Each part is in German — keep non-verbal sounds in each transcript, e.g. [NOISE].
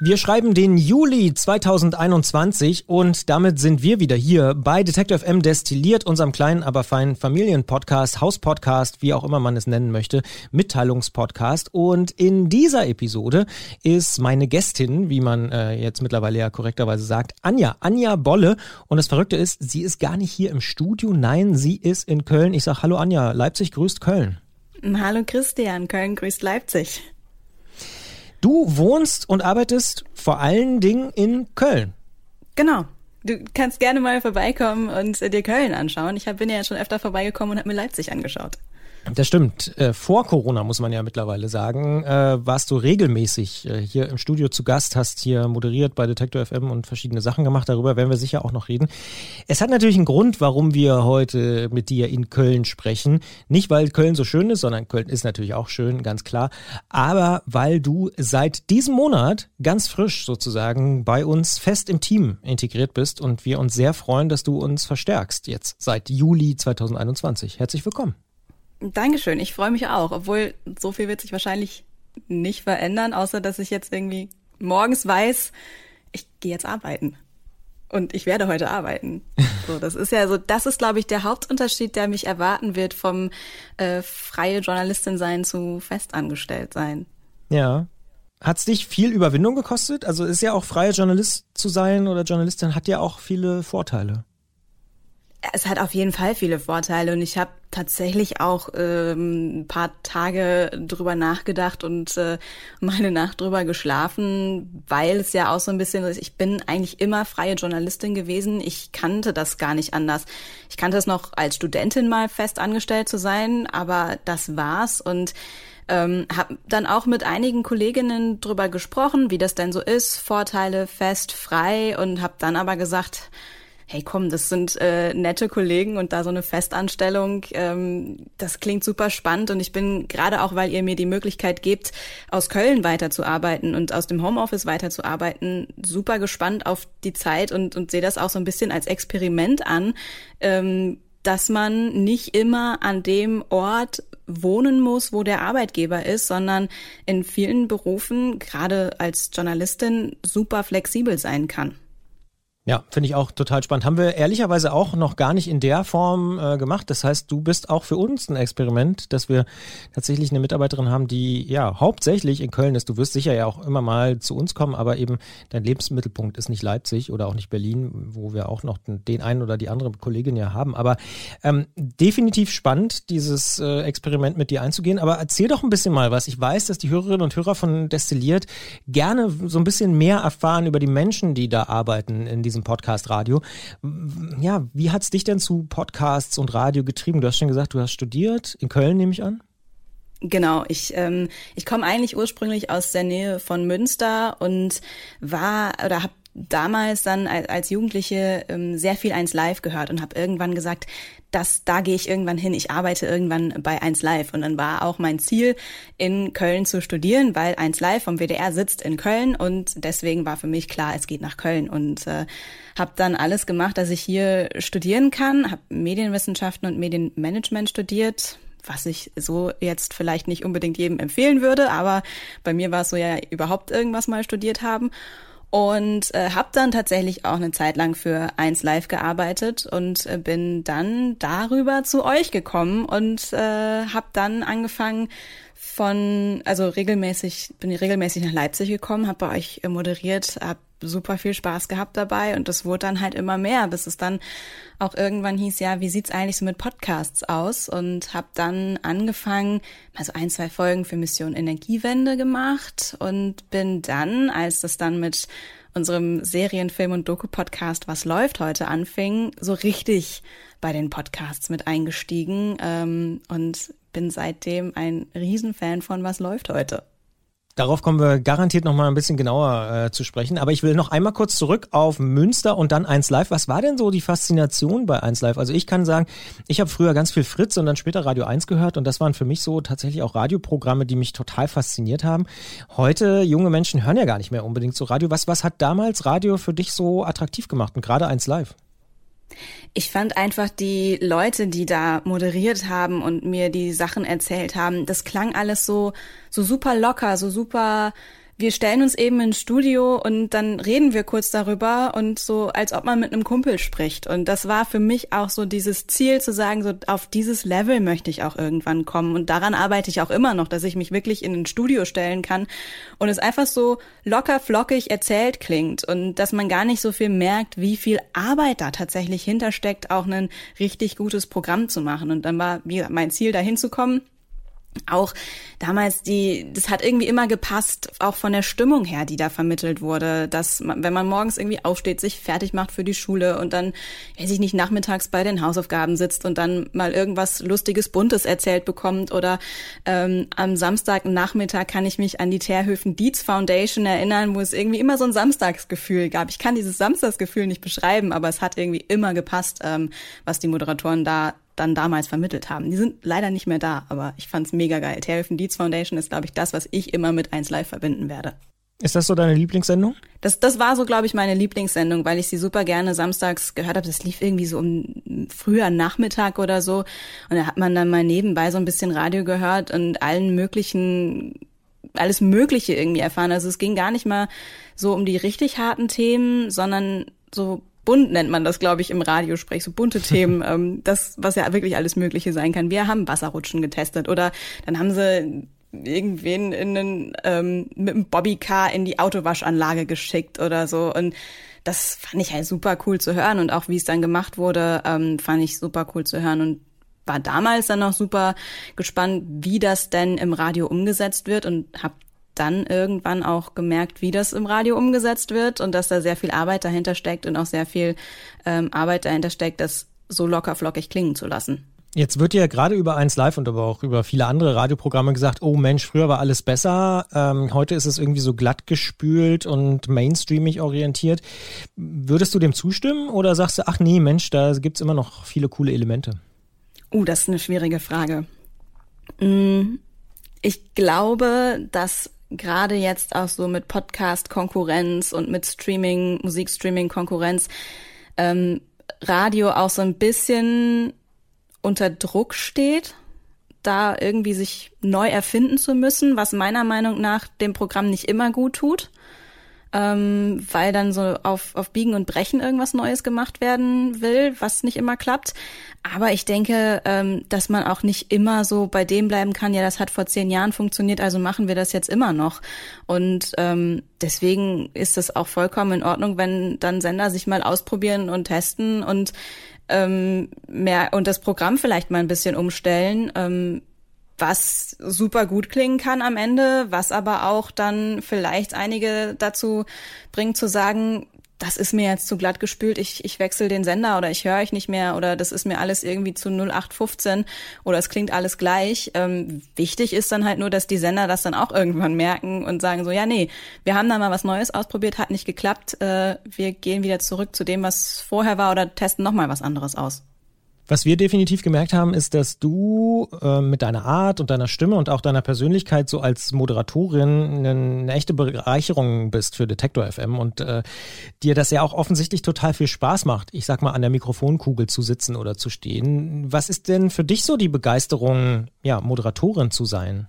Wir schreiben den Juli 2021 und damit sind wir wieder hier bei Detective M Destilliert, unserem kleinen, aber feinen Familienpodcast, Hauspodcast, wie auch immer man es nennen möchte, Mitteilungspodcast. Und in dieser Episode ist meine Gästin, wie man äh, jetzt mittlerweile ja korrekterweise sagt, Anja, Anja Bolle. Und das Verrückte ist, sie ist gar nicht hier im Studio, nein, sie ist in Köln. Ich sage Hallo Anja, Leipzig grüßt Köln. Hallo Christian, Köln grüßt Leipzig. Du wohnst und arbeitest vor allen Dingen in Köln. Genau. Du kannst gerne mal vorbeikommen und dir Köln anschauen. Ich bin ja schon öfter vorbeigekommen und habe mir Leipzig angeschaut. Das stimmt. Äh, vor Corona muss man ja mittlerweile sagen, äh, warst du regelmäßig äh, hier im Studio zu Gast, hast hier moderiert bei Detektor FM und verschiedene Sachen gemacht. Darüber werden wir sicher auch noch reden. Es hat natürlich einen Grund, warum wir heute mit dir in Köln sprechen. Nicht, weil Köln so schön ist, sondern Köln ist natürlich auch schön, ganz klar. Aber weil du seit diesem Monat ganz frisch sozusagen bei uns fest im Team integriert bist und wir uns sehr freuen, dass du uns verstärkst jetzt seit Juli 2021. Herzlich willkommen. Dankeschön, ich freue mich auch, obwohl so viel wird sich wahrscheinlich nicht verändern, außer dass ich jetzt irgendwie morgens weiß, ich gehe jetzt arbeiten. Und ich werde heute arbeiten. [LAUGHS] So, das ist ja so, das ist, glaube ich, der Hauptunterschied, der mich erwarten wird vom äh, freie Journalistin sein zu festangestellt sein. Ja. Hat's dich viel Überwindung gekostet? Also ist ja auch freie Journalist zu sein oder Journalistin hat ja auch viele Vorteile es hat auf jeden Fall viele Vorteile und ich habe tatsächlich auch ähm, ein paar Tage drüber nachgedacht und äh, meine Nacht drüber geschlafen, weil es ja auch so ein bisschen ist, ich bin eigentlich immer freie Journalistin gewesen. Ich kannte das gar nicht anders. Ich kannte es noch als Studentin mal fest angestellt zu sein, aber das war's und ähm, habe dann auch mit einigen Kolleginnen drüber gesprochen, wie das denn so ist, Vorteile fest, frei und habe dann aber gesagt, hey komm, das sind äh, nette Kollegen und da so eine Festanstellung, ähm, das klingt super spannend und ich bin gerade auch, weil ihr mir die Möglichkeit gebt, aus Köln weiterzuarbeiten und aus dem Homeoffice weiterzuarbeiten, super gespannt auf die Zeit und, und sehe das auch so ein bisschen als Experiment an, ähm, dass man nicht immer an dem Ort wohnen muss, wo der Arbeitgeber ist, sondern in vielen Berufen, gerade als Journalistin, super flexibel sein kann. Ja, finde ich auch total spannend. Haben wir ehrlicherweise auch noch gar nicht in der Form äh, gemacht. Das heißt, du bist auch für uns ein Experiment, dass wir tatsächlich eine Mitarbeiterin haben, die ja hauptsächlich in Köln ist. Du wirst sicher ja auch immer mal zu uns kommen, aber eben dein Lebensmittelpunkt ist nicht Leipzig oder auch nicht Berlin, wo wir auch noch den einen oder die andere Kollegin ja haben. Aber ähm, definitiv spannend, dieses äh, Experiment mit dir einzugehen. Aber erzähl doch ein bisschen mal was. Ich weiß, dass die Hörerinnen und Hörer von Destilliert gerne so ein bisschen mehr erfahren über die Menschen, die da arbeiten in diesem diesem Podcast Radio. Ja, wie hat es dich denn zu Podcasts und Radio getrieben? Du hast schon gesagt, du hast studiert, in Köln nehme ich an. Genau, ich, ähm, ich komme eigentlich ursprünglich aus der Nähe von Münster und war oder habe damals dann als Jugendliche ähm, sehr viel eins live gehört und habe irgendwann gesagt, dass da gehe ich irgendwann hin, ich arbeite irgendwann bei 1 Live. Und dann war auch mein Ziel, in Köln zu studieren, weil 1 Live vom WDR sitzt in Köln. Und deswegen war für mich klar, es geht nach Köln. Und äh, habe dann alles gemacht, dass ich hier studieren kann, habe Medienwissenschaften und Medienmanagement studiert, was ich so jetzt vielleicht nicht unbedingt jedem empfehlen würde, aber bei mir war es so ja überhaupt irgendwas mal studiert haben und äh, habe dann tatsächlich auch eine Zeit lang für 1 Live gearbeitet und äh, bin dann darüber zu euch gekommen und äh, habe dann angefangen von also regelmäßig bin ich regelmäßig nach Leipzig gekommen, habe bei euch äh, moderiert, habe super viel Spaß gehabt dabei und das wurde dann halt immer mehr, bis es dann auch irgendwann hieß, ja, wie sieht's eigentlich so mit Podcasts aus? Und habe dann angefangen, also ein, zwei Folgen für Mission Energiewende gemacht und bin dann, als das dann mit unserem Serienfilm und Doku-Podcast Was läuft heute anfing, so richtig bei den Podcasts mit eingestiegen ähm, und bin seitdem ein Riesenfan von Was läuft heute. Darauf kommen wir garantiert noch mal ein bisschen genauer äh, zu sprechen. Aber ich will noch einmal kurz zurück auf Münster und dann 1 Live. Was war denn so die Faszination bei 1 Live? Also ich kann sagen, ich habe früher ganz viel Fritz und dann später Radio 1 gehört und das waren für mich so tatsächlich auch Radioprogramme, die mich total fasziniert haben. Heute, junge Menschen hören ja gar nicht mehr unbedingt so Radio. Was, was hat damals Radio für dich so attraktiv gemacht und gerade 1 Live? Ich fand einfach die Leute, die da moderiert haben und mir die Sachen erzählt haben, das klang alles so, so super locker, so super wir stellen uns eben ins Studio und dann reden wir kurz darüber und so, als ob man mit einem Kumpel spricht. Und das war für mich auch so dieses Ziel zu sagen, so auf dieses Level möchte ich auch irgendwann kommen. Und daran arbeite ich auch immer noch, dass ich mich wirklich in ein Studio stellen kann und es einfach so locker flockig erzählt klingt und dass man gar nicht so viel merkt, wie viel Arbeit da tatsächlich hintersteckt, auch ein richtig gutes Programm zu machen. Und dann war, wie mein Ziel, dahin zu kommen auch damals die, das hat irgendwie immer gepasst, auch von der Stimmung her, die da vermittelt wurde, dass man, wenn man morgens irgendwie aufsteht, sich fertig macht für die Schule und dann, weiß ich nicht, nachmittags bei den Hausaufgaben sitzt und dann mal irgendwas Lustiges, Buntes erzählt bekommt oder ähm, am Samstagnachmittag kann ich mich an die Terhöfen Dietz Foundation erinnern, wo es irgendwie immer so ein Samstagsgefühl gab. Ich kann dieses Samstagsgefühl nicht beschreiben, aber es hat irgendwie immer gepasst, ähm, was die Moderatoren da dann damals vermittelt haben. Die sind leider nicht mehr da, aber ich fand's mega geil. Terry Dietz Foundation ist, glaube ich, das, was ich immer mit 1 Live verbinden werde. Ist das so deine Lieblingssendung? Das, das war so, glaube ich, meine Lieblingssendung, weil ich sie super gerne samstags gehört habe. Das lief irgendwie so um früher Nachmittag oder so. Und da hat man dann mal nebenbei so ein bisschen Radio gehört und allen möglichen, alles Mögliche irgendwie erfahren. Also es ging gar nicht mal so um die richtig harten Themen, sondern so bunt nennt man das, glaube ich, im Radiosprech, so bunte Themen, [LAUGHS] ähm, das, was ja wirklich alles Mögliche sein kann. Wir haben Wasserrutschen getestet oder dann haben sie irgendwen in einen, ähm, mit einem Bobbycar in die Autowaschanlage geschickt oder so und das fand ich halt super cool zu hören und auch wie es dann gemacht wurde, ähm, fand ich super cool zu hören und war damals dann noch super gespannt, wie das denn im Radio umgesetzt wird und habe dann irgendwann auch gemerkt, wie das im Radio umgesetzt wird und dass da sehr viel Arbeit dahinter steckt und auch sehr viel ähm, Arbeit dahinter steckt, das so locker flockig klingen zu lassen. Jetzt wird ja gerade über eins Live und aber auch über viele andere Radioprogramme gesagt, oh Mensch, früher war alles besser, ähm, heute ist es irgendwie so glatt gespült und mainstreamig orientiert. Würdest du dem zustimmen oder sagst du, ach nee, Mensch, da gibt's immer noch viele coole Elemente? Uh, das ist eine schwierige Frage. Mm, ich glaube, dass gerade jetzt auch so mit Podcast-Konkurrenz und mit Streaming, Musikstreaming-Konkurrenz, ähm, Radio auch so ein bisschen unter Druck steht, da irgendwie sich neu erfinden zu müssen, was meiner Meinung nach dem Programm nicht immer gut tut ähm, weil dann so auf, auf Biegen und Brechen irgendwas Neues gemacht werden will, was nicht immer klappt. Aber ich denke, ähm, dass man auch nicht immer so bei dem bleiben kann, ja, das hat vor zehn Jahren funktioniert, also machen wir das jetzt immer noch. Und ähm, deswegen ist es auch vollkommen in Ordnung, wenn dann Sender sich mal ausprobieren und testen und ähm, mehr und das Programm vielleicht mal ein bisschen umstellen. Ähm, was super gut klingen kann am Ende, was aber auch dann vielleicht einige dazu bringt zu sagen, das ist mir jetzt zu glatt gespült, ich, ich wechsle den Sender oder ich höre euch nicht mehr oder das ist mir alles irgendwie zu 0815 oder es klingt alles gleich. Ähm, wichtig ist dann halt nur, dass die Sender das dann auch irgendwann merken und sagen so, ja, nee, wir haben da mal was Neues ausprobiert, hat nicht geklappt, äh, wir gehen wieder zurück zu dem, was vorher war oder testen nochmal was anderes aus. Was wir definitiv gemerkt haben, ist, dass du äh, mit deiner Art und deiner Stimme und auch deiner Persönlichkeit so als Moderatorin eine, eine echte Bereicherung bist für Detektor FM und äh, dir das ja auch offensichtlich total viel Spaß macht, ich sag mal, an der Mikrofonkugel zu sitzen oder zu stehen. Was ist denn für dich so die Begeisterung, ja, Moderatorin zu sein?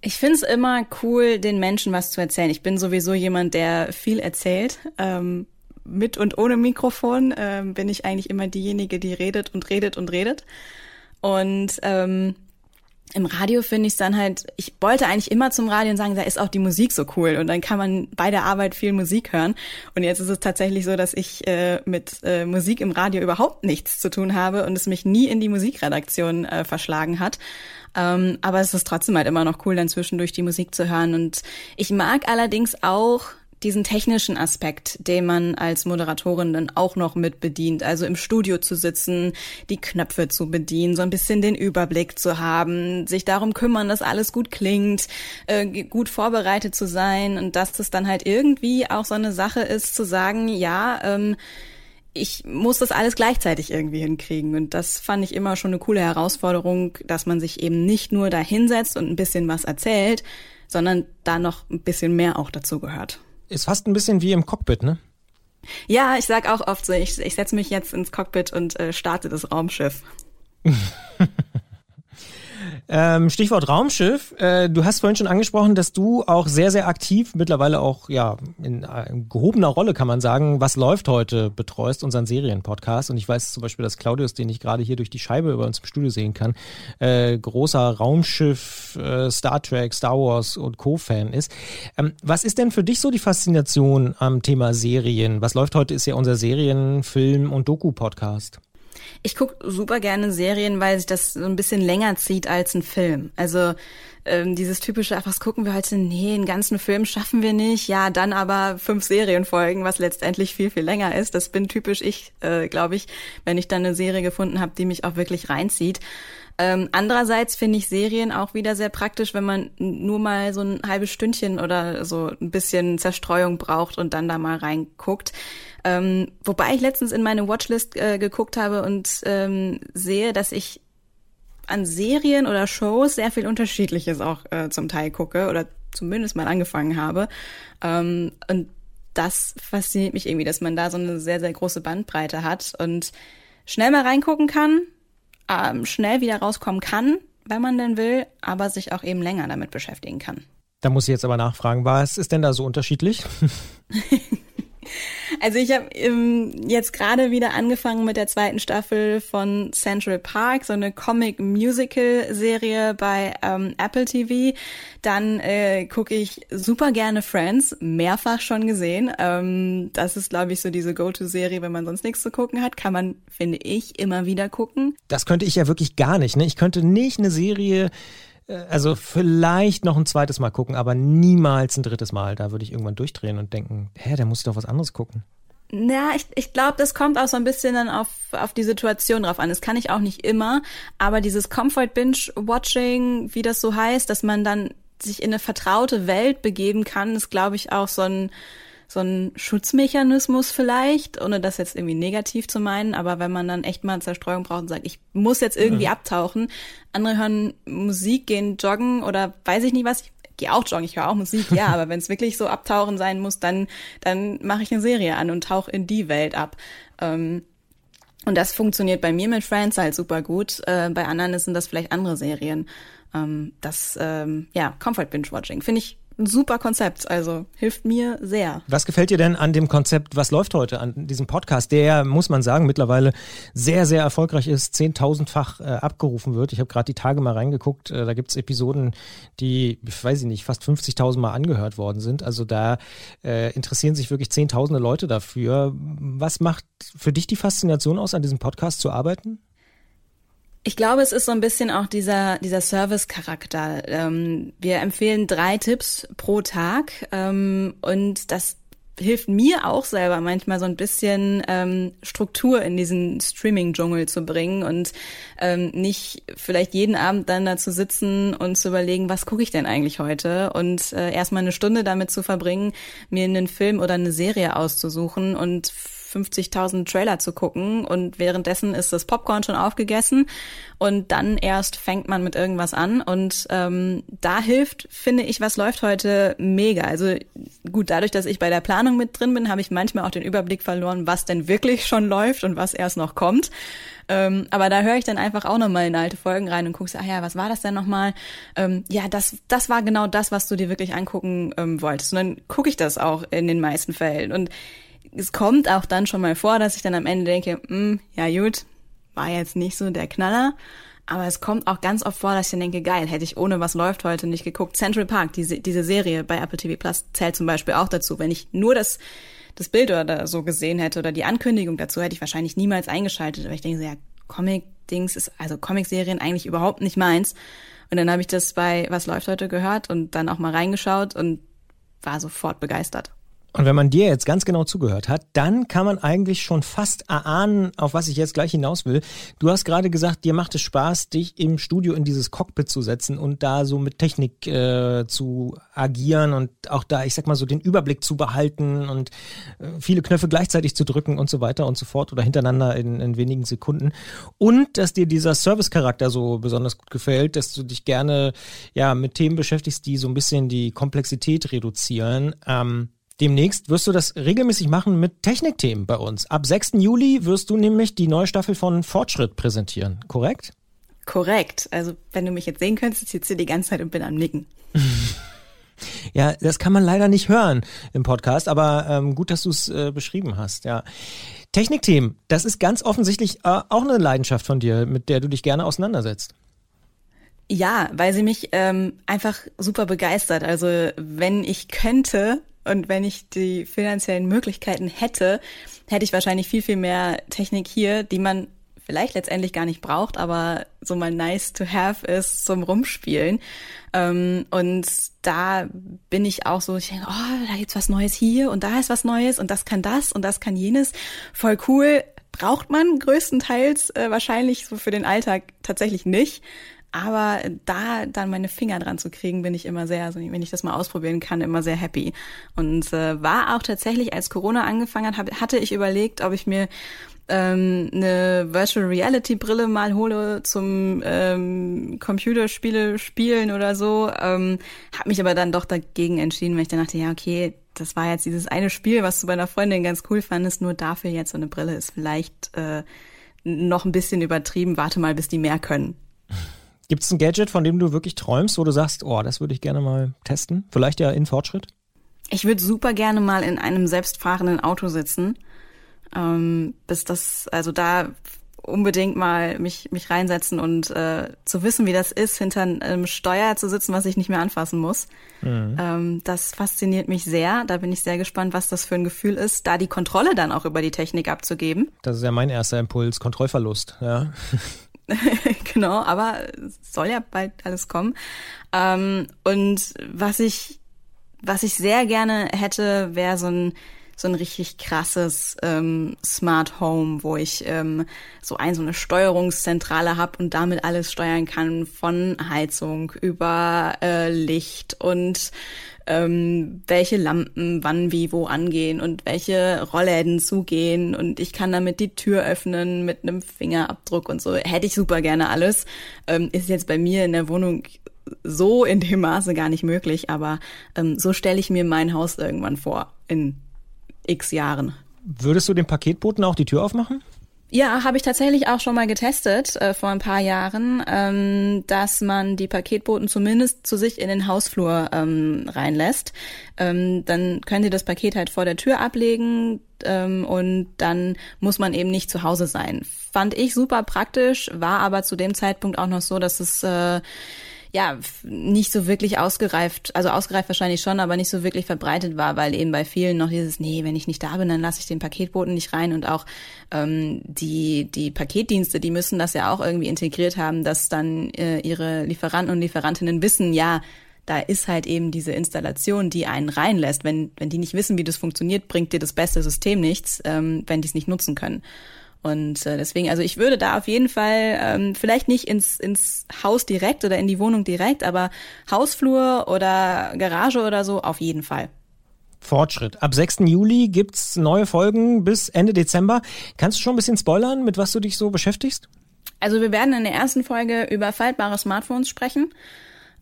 Ich finde es immer cool, den Menschen was zu erzählen. Ich bin sowieso jemand, der viel erzählt. Ähm, mit und ohne Mikrofon äh, bin ich eigentlich immer diejenige, die redet und redet und redet. Und ähm, im Radio finde ich es dann halt, ich wollte eigentlich immer zum Radio und sagen, da ist auch die Musik so cool und dann kann man bei der Arbeit viel Musik hören. Und jetzt ist es tatsächlich so, dass ich äh, mit äh, Musik im Radio überhaupt nichts zu tun habe und es mich nie in die Musikredaktion äh, verschlagen hat. Ähm, aber es ist trotzdem halt immer noch cool, dann zwischendurch die Musik zu hören. Und ich mag allerdings auch diesen technischen Aspekt, den man als Moderatorin dann auch noch mit bedient. Also im Studio zu sitzen, die Knöpfe zu bedienen, so ein bisschen den Überblick zu haben, sich darum kümmern, dass alles gut klingt, äh, gut vorbereitet zu sein und dass es dann halt irgendwie auch so eine Sache ist, zu sagen, ja, ähm, ich muss das alles gleichzeitig irgendwie hinkriegen. Und das fand ich immer schon eine coole Herausforderung, dass man sich eben nicht nur da hinsetzt und ein bisschen was erzählt, sondern da noch ein bisschen mehr auch dazu gehört. Ist fast ein bisschen wie im Cockpit, ne? Ja, ich sag auch oft so, ich, ich setze mich jetzt ins Cockpit und äh, starte das Raumschiff. [LAUGHS] Ähm, Stichwort Raumschiff. Äh, du hast vorhin schon angesprochen, dass du auch sehr, sehr aktiv, mittlerweile auch ja in, äh, in gehobener Rolle kann man sagen, was läuft heute, betreust unseren Serienpodcast. Und ich weiß zum Beispiel, dass Claudius, den ich gerade hier durch die Scheibe über uns im Studio sehen kann, äh, großer Raumschiff, äh, Star Trek, Star Wars und Co-Fan ist. Ähm, was ist denn für dich so die Faszination am Thema Serien? Was läuft heute, ist ja unser Serien-, Film- und Doku-Podcast. Ich gucke super gerne Serien, weil sich das so ein bisschen länger zieht als ein Film. Also ähm, dieses typische, ach, was gucken wir heute? Nee, einen ganzen Film schaffen wir nicht. Ja, dann aber fünf Serienfolgen, was letztendlich viel, viel länger ist. Das bin typisch ich, äh, glaube ich, wenn ich dann eine Serie gefunden habe, die mich auch wirklich reinzieht. Ähm, andererseits finde ich Serien auch wieder sehr praktisch, wenn man nur mal so ein halbes Stündchen oder so ein bisschen Zerstreuung braucht und dann da mal reinguckt. Ähm, wobei ich letztens in meine Watchlist äh, geguckt habe und ähm, sehe, dass ich an Serien oder Shows sehr viel Unterschiedliches auch äh, zum Teil gucke oder zumindest mal angefangen habe. Ähm, und das fasziniert mich irgendwie, dass man da so eine sehr, sehr große Bandbreite hat und schnell mal reingucken kann, ähm, schnell wieder rauskommen kann, wenn man denn will, aber sich auch eben länger damit beschäftigen kann. Da muss ich jetzt aber nachfragen, was ist denn da so unterschiedlich? [LAUGHS] Also ich habe ähm, jetzt gerade wieder angefangen mit der zweiten Staffel von Central Park, so eine Comic-Musical-Serie bei ähm, Apple TV. Dann äh, gucke ich super gerne Friends, mehrfach schon gesehen. Ähm, das ist, glaube ich, so diese Go-To-Serie, wenn man sonst nichts zu gucken hat, kann man, finde ich, immer wieder gucken. Das könnte ich ja wirklich gar nicht. Ne? Ich könnte nicht eine Serie also vielleicht noch ein zweites Mal gucken, aber niemals ein drittes Mal. Da würde ich irgendwann durchdrehen und denken, hä, der muss doch was anderes gucken. Ja, ich, ich glaube, das kommt auch so ein bisschen dann auf, auf die Situation drauf an. Das kann ich auch nicht immer, aber dieses Comfort Binge Watching, wie das so heißt, dass man dann sich in eine vertraute Welt begeben kann, ist, glaube ich, auch so ein, so ein Schutzmechanismus vielleicht, ohne das jetzt irgendwie negativ zu meinen, aber wenn man dann echt mal Zerstreuung braucht und sagt, ich muss jetzt irgendwie mhm. abtauchen, andere hören Musik, gehen joggen oder weiß ich nicht was, ich gehe auch joggen, ich höre auch Musik, ja, [LAUGHS] aber wenn es wirklich so abtauchen sein muss, dann, dann mache ich eine Serie an und tauche in die Welt ab. Ähm, und das funktioniert bei mir mit Friends halt super gut. Äh, bei anderen sind das vielleicht andere Serien. Ähm, das, ähm, ja, Comfort Binge Watching finde ich ein super Konzept. Also hilft mir sehr. Was gefällt dir denn an dem Konzept, was läuft heute an diesem Podcast, der, muss man sagen, mittlerweile sehr, sehr erfolgreich ist, zehntausendfach äh, abgerufen wird. Ich habe gerade die Tage mal reingeguckt, äh, da gibt's Episoden, die, ich weiß nicht, fast 50.000 Mal angehört worden sind. Also da äh, interessieren sich wirklich zehntausende Leute dafür. Was macht für dich die Faszination aus, an diesem Podcast zu arbeiten? Ich glaube, es ist so ein bisschen auch dieser, dieser Service-Charakter. Ähm, wir empfehlen drei Tipps pro Tag ähm, und das hilft mir auch selber manchmal so ein bisschen ähm, Struktur in diesen Streaming-Dschungel zu bringen und ähm, nicht vielleicht jeden Abend dann da zu sitzen und zu überlegen, was gucke ich denn eigentlich heute und äh, erstmal eine Stunde damit zu verbringen, mir einen Film oder eine Serie auszusuchen und 50.000 Trailer zu gucken und währenddessen ist das Popcorn schon aufgegessen und dann erst fängt man mit irgendwas an und ähm, da hilft, finde ich, was läuft heute mega. Also gut, dadurch, dass ich bei der Planung mit drin bin, habe ich manchmal auch den Überblick verloren, was denn wirklich schon läuft und was erst noch kommt. Ähm, aber da höre ich dann einfach auch nochmal in alte Folgen rein und gucke, ah ja, was war das denn nochmal? Ähm, ja, das, das war genau das, was du dir wirklich angucken ähm, wolltest. Und dann gucke ich das auch in den meisten Fällen. Und es kommt auch dann schon mal vor, dass ich dann am Ende denke, hm, ja gut, war jetzt nicht so der Knaller. Aber es kommt auch ganz oft vor, dass ich dann denke, geil, hätte ich ohne was läuft heute nicht geguckt. Central Park, diese, diese Serie bei Apple TV Plus zählt zum Beispiel auch dazu. Wenn ich nur das, das Bild oder so gesehen hätte oder die Ankündigung dazu, hätte ich wahrscheinlich niemals eingeschaltet. Aber ich denke so, ja, Comic-Dings ist, also Comic-Serien eigentlich überhaupt nicht meins. Und dann habe ich das bei Was läuft heute gehört und dann auch mal reingeschaut und war sofort begeistert. Und wenn man dir jetzt ganz genau zugehört hat, dann kann man eigentlich schon fast erahnen, auf was ich jetzt gleich hinaus will. Du hast gerade gesagt, dir macht es Spaß, dich im Studio in dieses Cockpit zu setzen und da so mit Technik äh, zu agieren und auch da, ich sag mal so, den Überblick zu behalten und äh, viele Knöpfe gleichzeitig zu drücken und so weiter und so fort oder hintereinander in, in wenigen Sekunden. Und dass dir dieser Service-Charakter so besonders gut gefällt, dass du dich gerne ja mit Themen beschäftigst, die so ein bisschen die Komplexität reduzieren. Ähm, Demnächst wirst du das regelmäßig machen mit Technikthemen bei uns. Ab 6. Juli wirst du nämlich die neue Staffel von Fortschritt präsentieren, korrekt? Korrekt. Also wenn du mich jetzt sehen könntest, ich sitze die ganze Zeit und bin am Nicken. [LAUGHS] Ja, das kann man leider nicht hören im Podcast, aber ähm, gut, dass du es äh, beschrieben hast. Ja, Technikthemen, das ist ganz offensichtlich äh, auch eine Leidenschaft von dir, mit der du dich gerne auseinandersetzt. Ja, weil sie mich ähm, einfach super begeistert. Also wenn ich könnte und wenn ich die finanziellen Möglichkeiten hätte, hätte ich wahrscheinlich viel, viel mehr Technik hier, die man vielleicht letztendlich gar nicht braucht, aber so mal nice to have ist zum Rumspielen. Ähm, und da bin ich auch so, ich denke, oh, da gibt's was Neues hier und da ist was Neues und das kann das und das kann jenes. Voll cool. Braucht man größtenteils äh, wahrscheinlich so für den Alltag tatsächlich nicht. Aber da dann meine Finger dran zu kriegen, bin ich immer sehr, also wenn ich das mal ausprobieren kann, immer sehr happy. Und äh, war auch tatsächlich, als Corona angefangen hat, hatte ich überlegt, ob ich mir ähm, eine Virtual Reality Brille mal hole zum ähm, Computerspiele spielen oder so. Ähm, habe mich aber dann doch dagegen entschieden, weil ich dann dachte, ja okay, das war jetzt dieses eine Spiel, was du bei einer Freundin ganz cool fandest, nur dafür jetzt so eine Brille ist vielleicht äh, noch ein bisschen übertrieben. Warte mal, bis die mehr können. Gibt es ein Gadget, von dem du wirklich träumst, wo du sagst, oh, das würde ich gerne mal testen? Vielleicht ja in Fortschritt? Ich würde super gerne mal in einem selbstfahrenden Auto sitzen. Ähm, bis das, also da unbedingt mal mich, mich reinsetzen und äh, zu wissen, wie das ist, hinter einem Steuer zu sitzen, was ich nicht mehr anfassen muss. Mhm. Ähm, das fasziniert mich sehr. Da bin ich sehr gespannt, was das für ein Gefühl ist, da die Kontrolle dann auch über die Technik abzugeben. Das ist ja mein erster Impuls, Kontrollverlust, ja. [LAUGHS] [LAUGHS] genau, aber soll ja bald alles kommen. Ähm, und was ich, was ich sehr gerne hätte, wäre so ein so ein richtig krasses ähm, Smart Home, wo ich ähm, so ein so eine Steuerungszentrale habe und damit alles steuern kann, von Heizung über äh, Licht und ähm, welche Lampen wann wie wo angehen und welche Rollläden zugehen und ich kann damit die Tür öffnen mit einem Fingerabdruck und so. Hätte ich super gerne alles. Ähm, ist jetzt bei mir in der Wohnung so in dem Maße gar nicht möglich, aber ähm, so stelle ich mir mein Haus irgendwann vor in x Jahren. Würdest du dem Paketboten auch die Tür aufmachen? Ja, habe ich tatsächlich auch schon mal getestet äh, vor ein paar Jahren, ähm, dass man die Paketboten zumindest zu sich in den Hausflur ähm, reinlässt. Ähm, dann können sie das Paket halt vor der Tür ablegen ähm, und dann muss man eben nicht zu Hause sein. Fand ich super praktisch, war aber zu dem Zeitpunkt auch noch so, dass es äh, ja nicht so wirklich ausgereift, also ausgereift wahrscheinlich schon, aber nicht so wirklich verbreitet war, weil eben bei vielen noch dieses, nee, wenn ich nicht da bin, dann lasse ich den Paketboten nicht rein und auch ähm, die die Paketdienste, die müssen das ja auch irgendwie integriert haben, dass dann äh, ihre Lieferanten und Lieferantinnen wissen, ja, da ist halt eben diese Installation, die einen reinlässt. Wenn, wenn die nicht wissen, wie das funktioniert, bringt dir das beste System nichts, ähm, wenn die es nicht nutzen können. Und äh, deswegen, also ich würde da auf jeden Fall ähm, vielleicht nicht ins, ins Haus direkt oder in die Wohnung direkt, aber Hausflur oder Garage oder so auf jeden Fall. Fortschritt. Ab 6. Juli gibt's neue Folgen bis Ende Dezember. Kannst du schon ein bisschen spoilern, mit was du dich so beschäftigst? Also wir werden in der ersten Folge über faltbare Smartphones sprechen.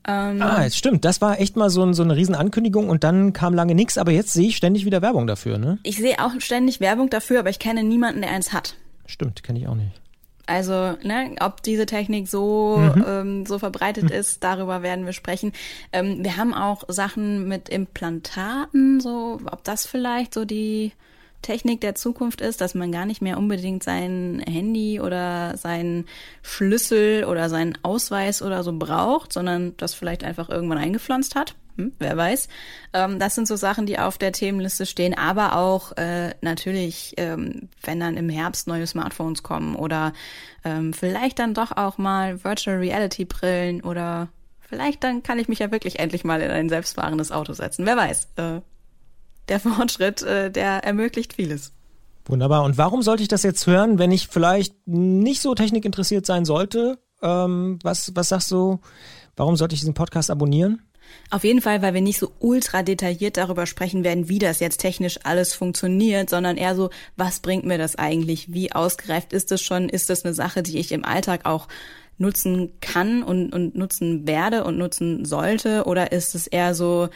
Ähm, ah, es stimmt. Das war echt mal so, ein, so eine Riesenankündigung und dann kam lange nichts, aber jetzt sehe ich ständig wieder Werbung dafür, ne? Ich sehe auch ständig Werbung dafür, aber ich kenne niemanden, der eins hat. Stimmt, kenne ich auch nicht. Also, ne, ob diese Technik so, mhm. ähm, so verbreitet mhm. ist, darüber werden wir sprechen. Ähm, wir haben auch Sachen mit Implantaten, so, ob das vielleicht so die Technik der Zukunft ist, dass man gar nicht mehr unbedingt sein Handy oder seinen Schlüssel oder seinen Ausweis oder so braucht, sondern das vielleicht einfach irgendwann eingepflanzt hat. Hm, wer weiß. Ähm, das sind so Sachen, die auf der Themenliste stehen, aber auch äh, natürlich, ähm, wenn dann im Herbst neue Smartphones kommen oder ähm, vielleicht dann doch auch mal Virtual Reality Brillen oder vielleicht dann kann ich mich ja wirklich endlich mal in ein selbstfahrendes Auto setzen. Wer weiß. Äh, der [LAUGHS] Fortschritt, äh, der ermöglicht vieles. Wunderbar. Und warum sollte ich das jetzt hören, wenn ich vielleicht nicht so technikinteressiert sein sollte? Ähm, was, was sagst du? Warum sollte ich diesen Podcast abonnieren? Auf jeden Fall, weil wir nicht so ultra detailliert darüber sprechen werden, wie das jetzt technisch alles funktioniert, sondern eher so, was bringt mir das eigentlich? Wie ausgereift ist es schon? Ist das eine Sache, die ich im Alltag auch nutzen kann und, und nutzen werde und nutzen sollte? Oder ist es eher so,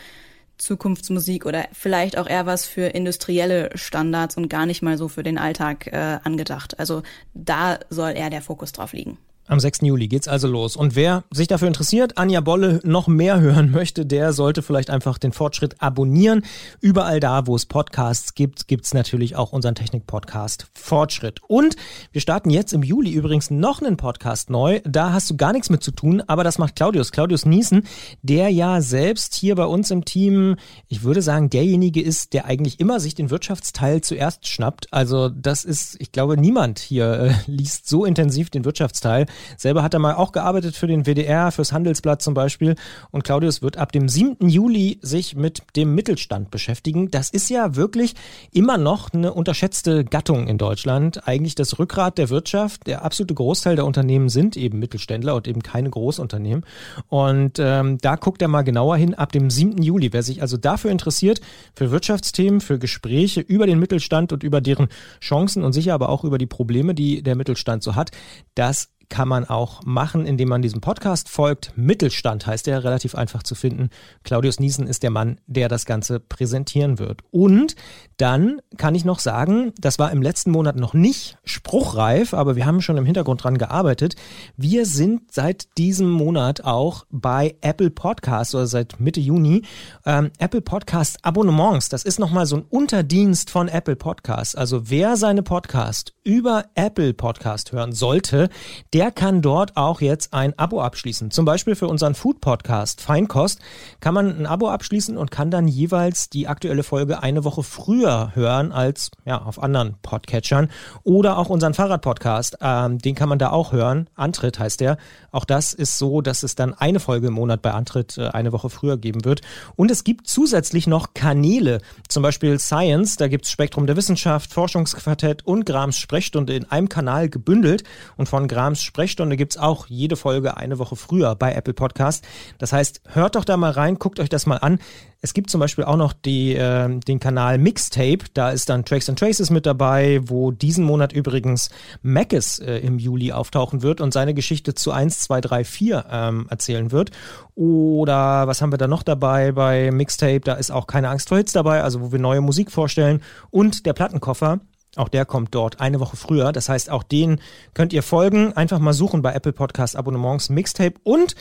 Zukunftsmusik oder vielleicht auch eher was für industrielle Standards und gar nicht mal so für den Alltag äh, angedacht. Also da soll eher der Fokus drauf liegen. Am 6. Juli geht's also los. Und wer sich dafür interessiert, Anja Bolle noch mehr [LAUGHS] hören möchte, der sollte vielleicht einfach den Fortschritt abonnieren. Überall da, wo es Podcasts gibt, gibt's natürlich auch unseren Technik-Podcast Fortschritt. Und wir starten jetzt im Juli übrigens noch einen Podcast neu. Da hast du gar nichts mit zu tun, aber das macht Claudius. Claudius Niesen, der ja selbst hier bei uns im Team, ich würde sagen, derjenige ist, der eigentlich immer sich den Wirtschaftsteil zuerst schnappt. Also das ist, ich glaube, niemand hier äh, liest so intensiv den Wirtschaftsteil. Selber hat er mal auch gearbeitet für den WDR, fürs Handelsblatt zum Beispiel. Und Claudius wird ab dem 7. Juli sich mit dem Mittelstand beschäftigen. Das ist ja wirklich immer noch eine unterschätzte Gattung in Deutschland. Eigentlich das Rückgrat der Wirtschaft. Der absolute Großteil der Unternehmen sind eben Mittelständler und eben keine Großunternehmen. Und ähm, da guckt er mal genauer hin ab dem 7. Juli. Wer sich also dafür interessiert, für Wirtschaftsthemen, für Gespräche über den Mittelstand und über deren Chancen und sicher aber auch über die Probleme, die der Mittelstand so hat, das kann man auch machen, indem man diesem Podcast folgt. Mittelstand heißt er, relativ einfach zu finden. Claudius Niesen ist der Mann, der das Ganze präsentieren wird. Und dann kann ich noch sagen, das war im letzten Monat noch nicht spruchreif, aber wir haben schon im Hintergrund dran gearbeitet. Wir sind seit diesem Monat auch bei Apple Podcasts oder seit Mitte Juni. Ähm, Apple Podcast Abonnements, das ist nochmal so ein Unterdienst von Apple Podcasts. Also wer seine Podcast über Apple Podcast hören sollte, der der kann dort auch jetzt ein Abo abschließen. Zum Beispiel für unseren Food Podcast Feinkost kann man ein Abo abschließen und kann dann jeweils die aktuelle Folge eine Woche früher hören als ja auf anderen Podcatchern oder auch unseren Fahrradpodcast. Ähm, den kann man da auch hören. Antritt heißt der. Auch das ist so, dass es dann eine Folge im Monat bei Antritt äh, eine Woche früher geben wird. Und es gibt zusätzlich noch Kanäle, zum Beispiel Science. Da gibt es Spektrum der Wissenschaft, Forschungsquartett und Grams Sprechstunde in einem Kanal gebündelt. Und von Grams Sprechstunde gibt's auch jede Folge eine Woche früher bei Apple Podcast. Das heißt, hört doch da mal rein, guckt euch das mal an. Es gibt zum Beispiel auch noch die, äh, den Kanal Mixtape. Da ist dann Tracks and Traces mit dabei, wo diesen Monat übrigens Mackes äh, im Juli auftauchen wird und seine Geschichte zu 1, 2, 3, 4 ähm, erzählen wird. Oder was haben wir da noch dabei bei Mixtape? Da ist auch keine Angst vor Hits dabei, also wo wir neue Musik vorstellen. Und der Plattenkoffer. Auch der kommt dort eine Woche früher. Das heißt, auch den könnt ihr folgen. Einfach mal suchen bei Apple Podcast Abonnements Mixtape. Und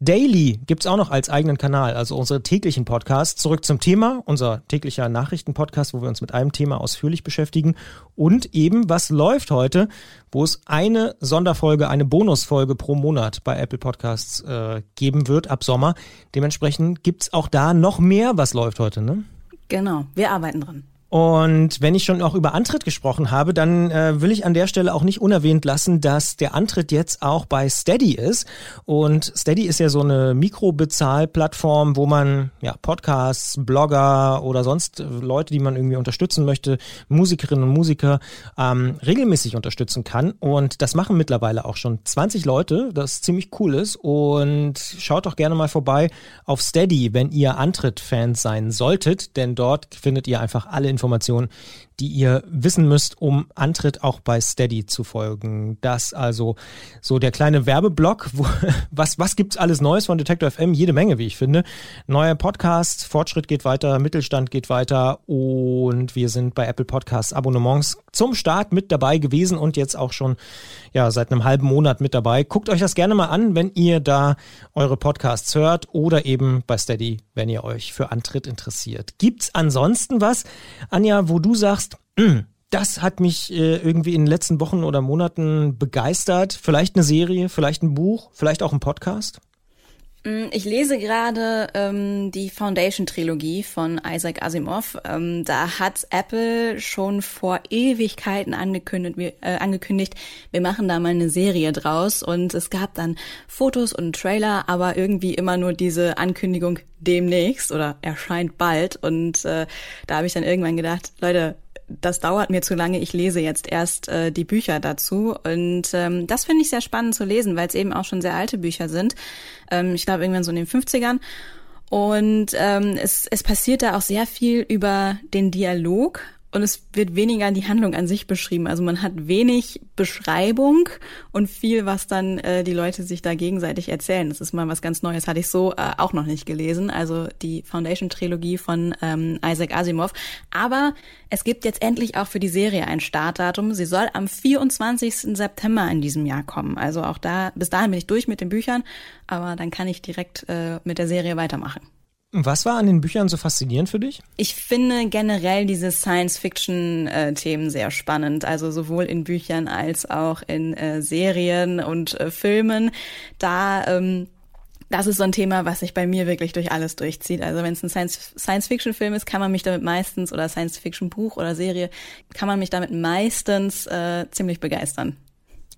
Daily gibt's auch noch als eigenen Kanal, also unsere täglichen Podcasts. Zurück zum Thema, unser täglicher Nachrichtenpodcast, wo wir uns mit einem Thema ausführlich beschäftigen. Und eben, was läuft heute, wo es eine Sonderfolge, eine Bonusfolge pro Monat bei Apple Podcasts äh, geben wird ab Sommer. Dementsprechend gibt's auch da noch mehr, was läuft heute, ne? Genau, wir arbeiten dran. Und wenn ich schon auch über Antritt gesprochen habe, dann äh, will ich an der Stelle auch nicht unerwähnt lassen, dass der Antritt jetzt auch bei Steady ist. Und Steady ist ja so eine Mikrobezahlplattform, wo man ja Podcasts, Blogger oder sonst Leute, die man irgendwie unterstützen möchte, Musikerinnen und Musiker, ähm, regelmäßig unterstützen kann. Und das machen mittlerweile auch schon 20 Leute, das ziemlich cool ist. Und schaut doch gerne mal vorbei auf Steady, wenn ihr Antritt-Fans sein solltet, denn dort findet ihr einfach alle Informationen, die ihr wissen müsst, um Antritt auch bei Steady zu folgen. Das also so der kleine Werbeblock. Wo, [LAUGHS] was, was gibt's alles Neues von Detector FM? Jede Menge, wie ich finde. Neue Podcasts, Fortschritt geht weiter, Mittelstand geht weiter und wir sind bei Apple Podcasts Abonnements zum Start mit dabei gewesen und jetzt auch schon ja seit einem halben Monat mit dabei. Guckt euch das gerne mal an, wenn ihr da eure Podcasts hört oder eben bei Steady, wenn ihr euch für Antritt interessiert. Gibt's ansonsten was, Anja, wo du sagst, [CLEARS THROAT] das hat mich äh, irgendwie in den letzten Wochen oder Monaten begeistert. Vielleicht eine Serie, vielleicht ein Buch, vielleicht auch ein Podcast? Mm, ich lese gerade ähm, die Foundation-Trilogie von Isaac Asimov. Ähm, da hat Apple schon vor Ewigkeiten angekündigt, wir, äh, angekündigt, wir machen da mal eine Serie draus. Und es gab dann Fotos und Trailer, aber irgendwie immer nur diese Ankündigung demnächst oder erscheint bald. Und äh, da habe ich dann irgendwann gedacht, Leute, das dauert mir zu lange, ich lese jetzt erst äh, die Bücher dazu. Und ähm, das finde ich sehr spannend zu lesen, weil es eben auch schon sehr alte Bücher sind. Ähm, ich glaube, irgendwann so in den 50ern. Und ähm, es, es passiert da auch sehr viel über den Dialog und es wird weniger die Handlung an sich beschrieben. Also man hat wenig Beschreibung und viel, was dann äh, die Leute sich da gegenseitig erzählen. Das ist mal was ganz Neues, hatte ich so äh, auch noch nicht gelesen. Also die Foundation-Trilogie von ähm, Isaac Asimov. Aber es gibt jetzt endlich auch für die Serie ein Startdatum. Sie soll am 24. September in diesem Jahr kommen. Also auch da, bis dahin bin ich durch mit den Büchern, aber dann kann ich direkt äh, mit der Serie weitermachen. Was war an den Büchern so faszinierend für dich? Ich finde generell diese Science-Fiction-Themen sehr spannend, also sowohl in Büchern als auch in äh, Serien und äh, Filmen. Da ähm, das ist so ein Thema, was sich bei mir wirklich durch alles durchzieht. Also wenn es ein Science-Fiction-Film ist, kann man mich damit meistens, oder Science-Fiction-Buch oder Serie, kann man mich damit meistens äh, ziemlich begeistern.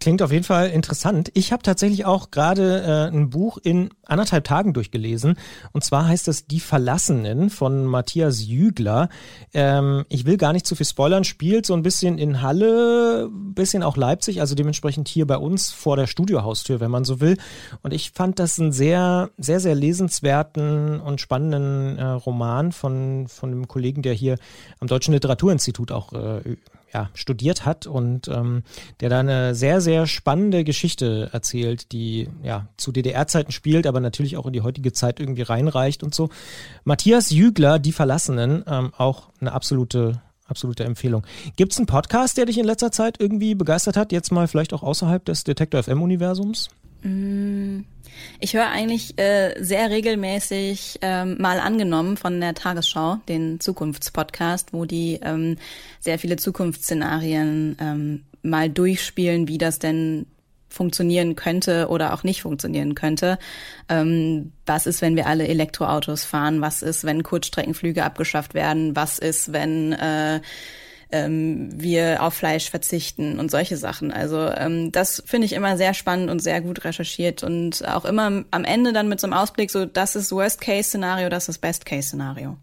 Klingt auf jeden Fall interessant. Ich habe tatsächlich auch gerade äh, ein Buch in anderthalb Tagen durchgelesen. Und zwar heißt es Die Verlassenen von Matthias Jügler. Ähm, ich will gar nicht zu viel spoilern. Spielt so ein bisschen in Halle, bisschen auch Leipzig, also dementsprechend hier bei uns vor der Studiohaustür, wenn man so will. Und ich fand das einen sehr, sehr, sehr lesenswerten und spannenden äh, Roman von, von einem Kollegen, der hier am Deutschen Literaturinstitut auch äh, ja, studiert hat und ähm, der da eine sehr, sehr spannende Geschichte erzählt, die ja zu DDR-Zeiten spielt, aber natürlich auch in die heutige Zeit irgendwie reinreicht und so. Matthias Jügler, Die Verlassenen, ähm, auch eine absolute absolute Empfehlung. Gibt es einen Podcast, der dich in letzter Zeit irgendwie begeistert hat, jetzt mal vielleicht auch außerhalb des Detektor FM-Universums? Mm, ich höre eigentlich äh, sehr regelmäßig ähm, mal angenommen von der Tagesschau, den Zukunftspodcast, wo die ähm, sehr viele Zukunftsszenarien ähm, mal durchspielen, wie das denn funktionieren könnte oder auch nicht funktionieren könnte. Ähm, was ist, wenn wir alle Elektroautos fahren? Was ist, wenn Kurzstreckenflüge abgeschafft werden? Was ist, wenn äh, ähm, wir auf Fleisch verzichten und solche Sachen. Also ähm, das finde ich immer sehr spannend und sehr gut recherchiert und auch immer am Ende dann mit so einem Ausblick, so das ist Worst-Case-Szenario, das ist Best-Case-Szenario.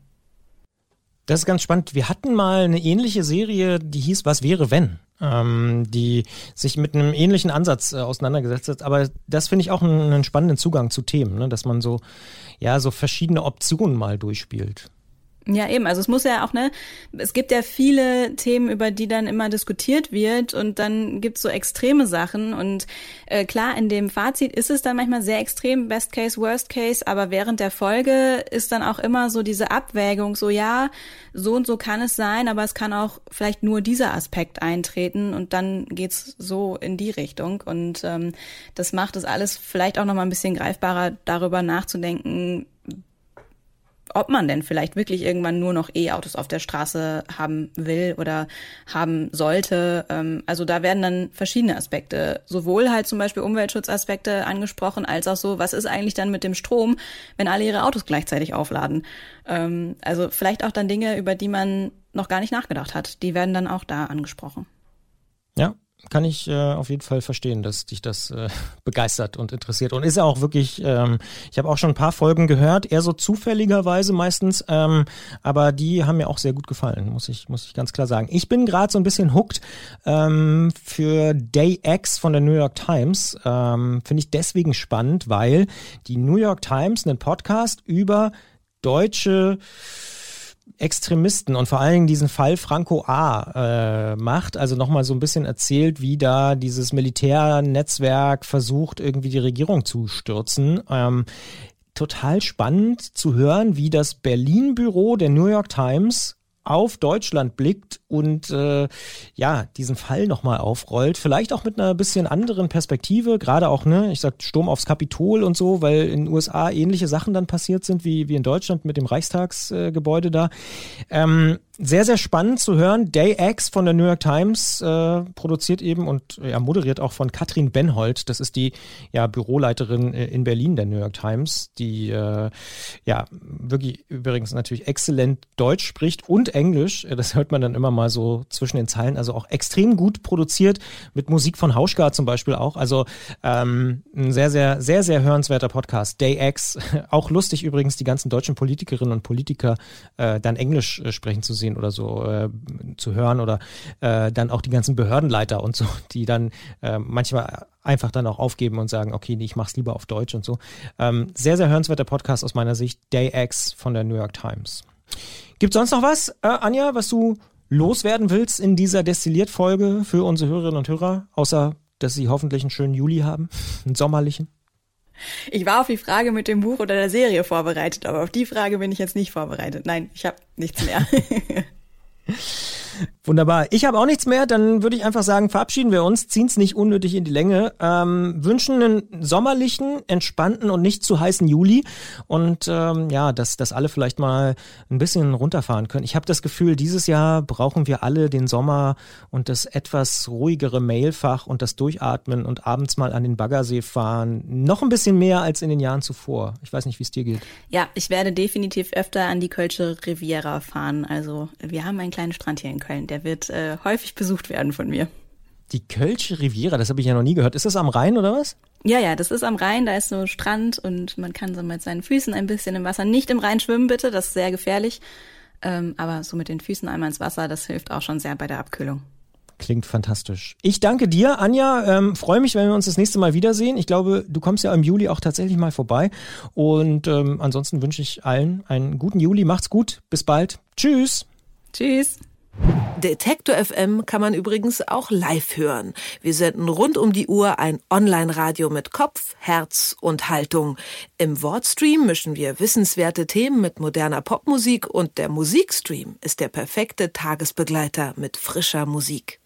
Das ist ganz spannend. Wir hatten mal eine ähnliche Serie, die hieß Was wäre wenn? Ähm, die sich mit einem ähnlichen Ansatz äh, auseinandergesetzt hat. Aber das finde ich auch einen, einen, spannenden Zugang zu Themen, ne? dass man so, ja, so verschiedene Optionen mal durchspielt. Ja, eben. Also es muss ja auch, ne, es gibt ja viele Themen, über die dann immer diskutiert wird und dann gibt's so extreme Sachen. Und äh, klar, in dem Fazit ist es dann manchmal sehr extrem, Best Case, Worst Case, aber während der Folge ist dann auch immer so diese Abwägung, so ja, so und so kann es sein, aber es kann auch vielleicht nur dieser Aspekt eintreten und dann geht's so in die Richtung. Und ähm, das macht es alles vielleicht auch nochmal ein bisschen greifbarer, darüber nachzudenken, ob man denn vielleicht wirklich irgendwann nur noch E-Autos auf der Straße haben will oder haben sollte. Ähm, also da werden dann verschiedene Aspekte, sowohl halt zum Beispiel Umweltschutzaspekte angesprochen, als auch so, was ist eigentlich dann mit dem Strom, wenn alle ihre Autos gleichzeitig aufladen. Ähm, also vielleicht auch dann Dinge, über die man noch gar nicht nachgedacht hat, die werden dann auch da angesprochen. Ja, kann ich äh, auf jeden Fall verstehen, dass dich das äh, [LAUGHS] begeistert und interessiert. Und ist ja auch wirklich, ähm, ich habe auch schon ein paar Folgen gehört, eher so zufälligerweise meistens, ähm, aber die haben mir auch sehr gut gefallen, muss ich, muss ich ganz klar sagen. Ich bin gerade so ein bisschen hooked ähm, für Day X von der New York Times. Ähm, Finde ich deswegen spannend, weil die New York Times einen Podcast über deutsche Extremisten und vor allen Dingen diesen Fall Franco A. Äh, macht, also nochmal so ein bisschen erzählt, wie da dieses Militärnetzwerk versucht, irgendwie die Regierung zu stürzen. Ähm, total spannend zu hören, wie das Berlin-Büro der New York Times auf Deutschland blickt und äh, ja, diesen Fall nochmal aufrollt. Vielleicht auch mit einer bisschen anderen Perspektive, gerade auch, ne, ich sag Sturm aufs Kapitol und so, weil in den USA ähnliche Sachen dann passiert sind wie, wie in Deutschland mit dem Reichstagsgebäude äh, da. Ähm, sehr, sehr spannend zu hören. Day X von der New York Times äh, produziert eben und ja, moderiert auch von Katrin Benhold. Das ist die ja, Büroleiterin äh, in Berlin der New York Times, die äh, ja wirklich übrigens natürlich exzellent Deutsch spricht und Englisch. Äh, das hört man dann immer mal so zwischen den Zeilen. Also auch extrem gut produziert mit Musik von Hauschka zum Beispiel auch. Also ähm, ein sehr, sehr, sehr, sehr hörenswerter Podcast. Day X. [LAUGHS] Auch lustig übrigens, die ganzen deutschen Politikerinnen und Politiker äh, dann Englisch äh, sprechen zu sehen sehen oder so äh, zu hören oder äh, dann auch die ganzen Behördenleiter und so, [LAUGHS] die dann äh, manchmal einfach dann auch aufgeben und sagen, okay, nee, ich mach's lieber auf Deutsch und so. Ähm, sehr, sehr hörenswerter Podcast aus meiner Sicht, Day X von der New York Times. Gibt sonst noch was, äh, Anja, was du loswerden willst in dieser Destilliert-Folge für unsere Hörerinnen und Hörer, außer dass sie hoffentlich einen schönen Juli haben, einen sommerlichen? Ich war auf die Frage mit dem Buch oder der Serie vorbereitet, aber auf die Frage bin ich jetzt nicht vorbereitet. Nein, ich habe nichts mehr. [LAUGHS] Wunderbar. Ich habe auch nichts mehr. Dann würde ich einfach sagen, verabschieden wir uns, ziehen es nicht unnötig in die Länge, ähm, wünschen einen sommerlichen, entspannten und nicht zu heißen Juli und ähm, ja, dass, dass alle vielleicht mal ein bisschen runterfahren können. Ich habe das Gefühl, dieses Jahr brauchen wir alle den Sommer und das etwas ruhigere Mailfach und das Durchatmen und abends mal an den Baggersee fahren. Noch ein bisschen mehr als in den Jahren zuvor. Ich weiß nicht, wie es dir geht. Ja, ich werde definitiv öfter an die Kölsche Riviera fahren. Also wir haben einen kleinen Strand hier in Köln. Der wird äh, häufig besucht werden von mir. Die Kölsche Riviera, das habe ich ja noch nie gehört. Ist das am Rhein oder was? Ja, ja, das ist am Rhein, da ist so ein Strand und man kann so mit seinen Füßen ein bisschen im Wasser. Nicht im Rhein schwimmen, bitte, das ist sehr gefährlich. Ähm, aber so mit den Füßen einmal ins Wasser, das hilft auch schon sehr bei der Abkühlung. Klingt fantastisch. Ich danke dir, Anja. Ähm, Freue mich, wenn wir uns das nächste Mal wiedersehen. Ich glaube, du kommst ja im Juli auch tatsächlich mal vorbei. Und ähm, ansonsten wünsche ich allen einen guten Juli. Macht's gut. Bis bald. Tschüss. Tschüss. Detektor FM kann man übrigens auch live hören. Wir senden rund um die Uhr ein Online-Radio mit Kopf, Herz und Haltung. Im Wortstream mischen wir wissenswerte Themen mit moderner Popmusik und der Musikstream ist der perfekte Tagesbegleiter mit frischer Musik.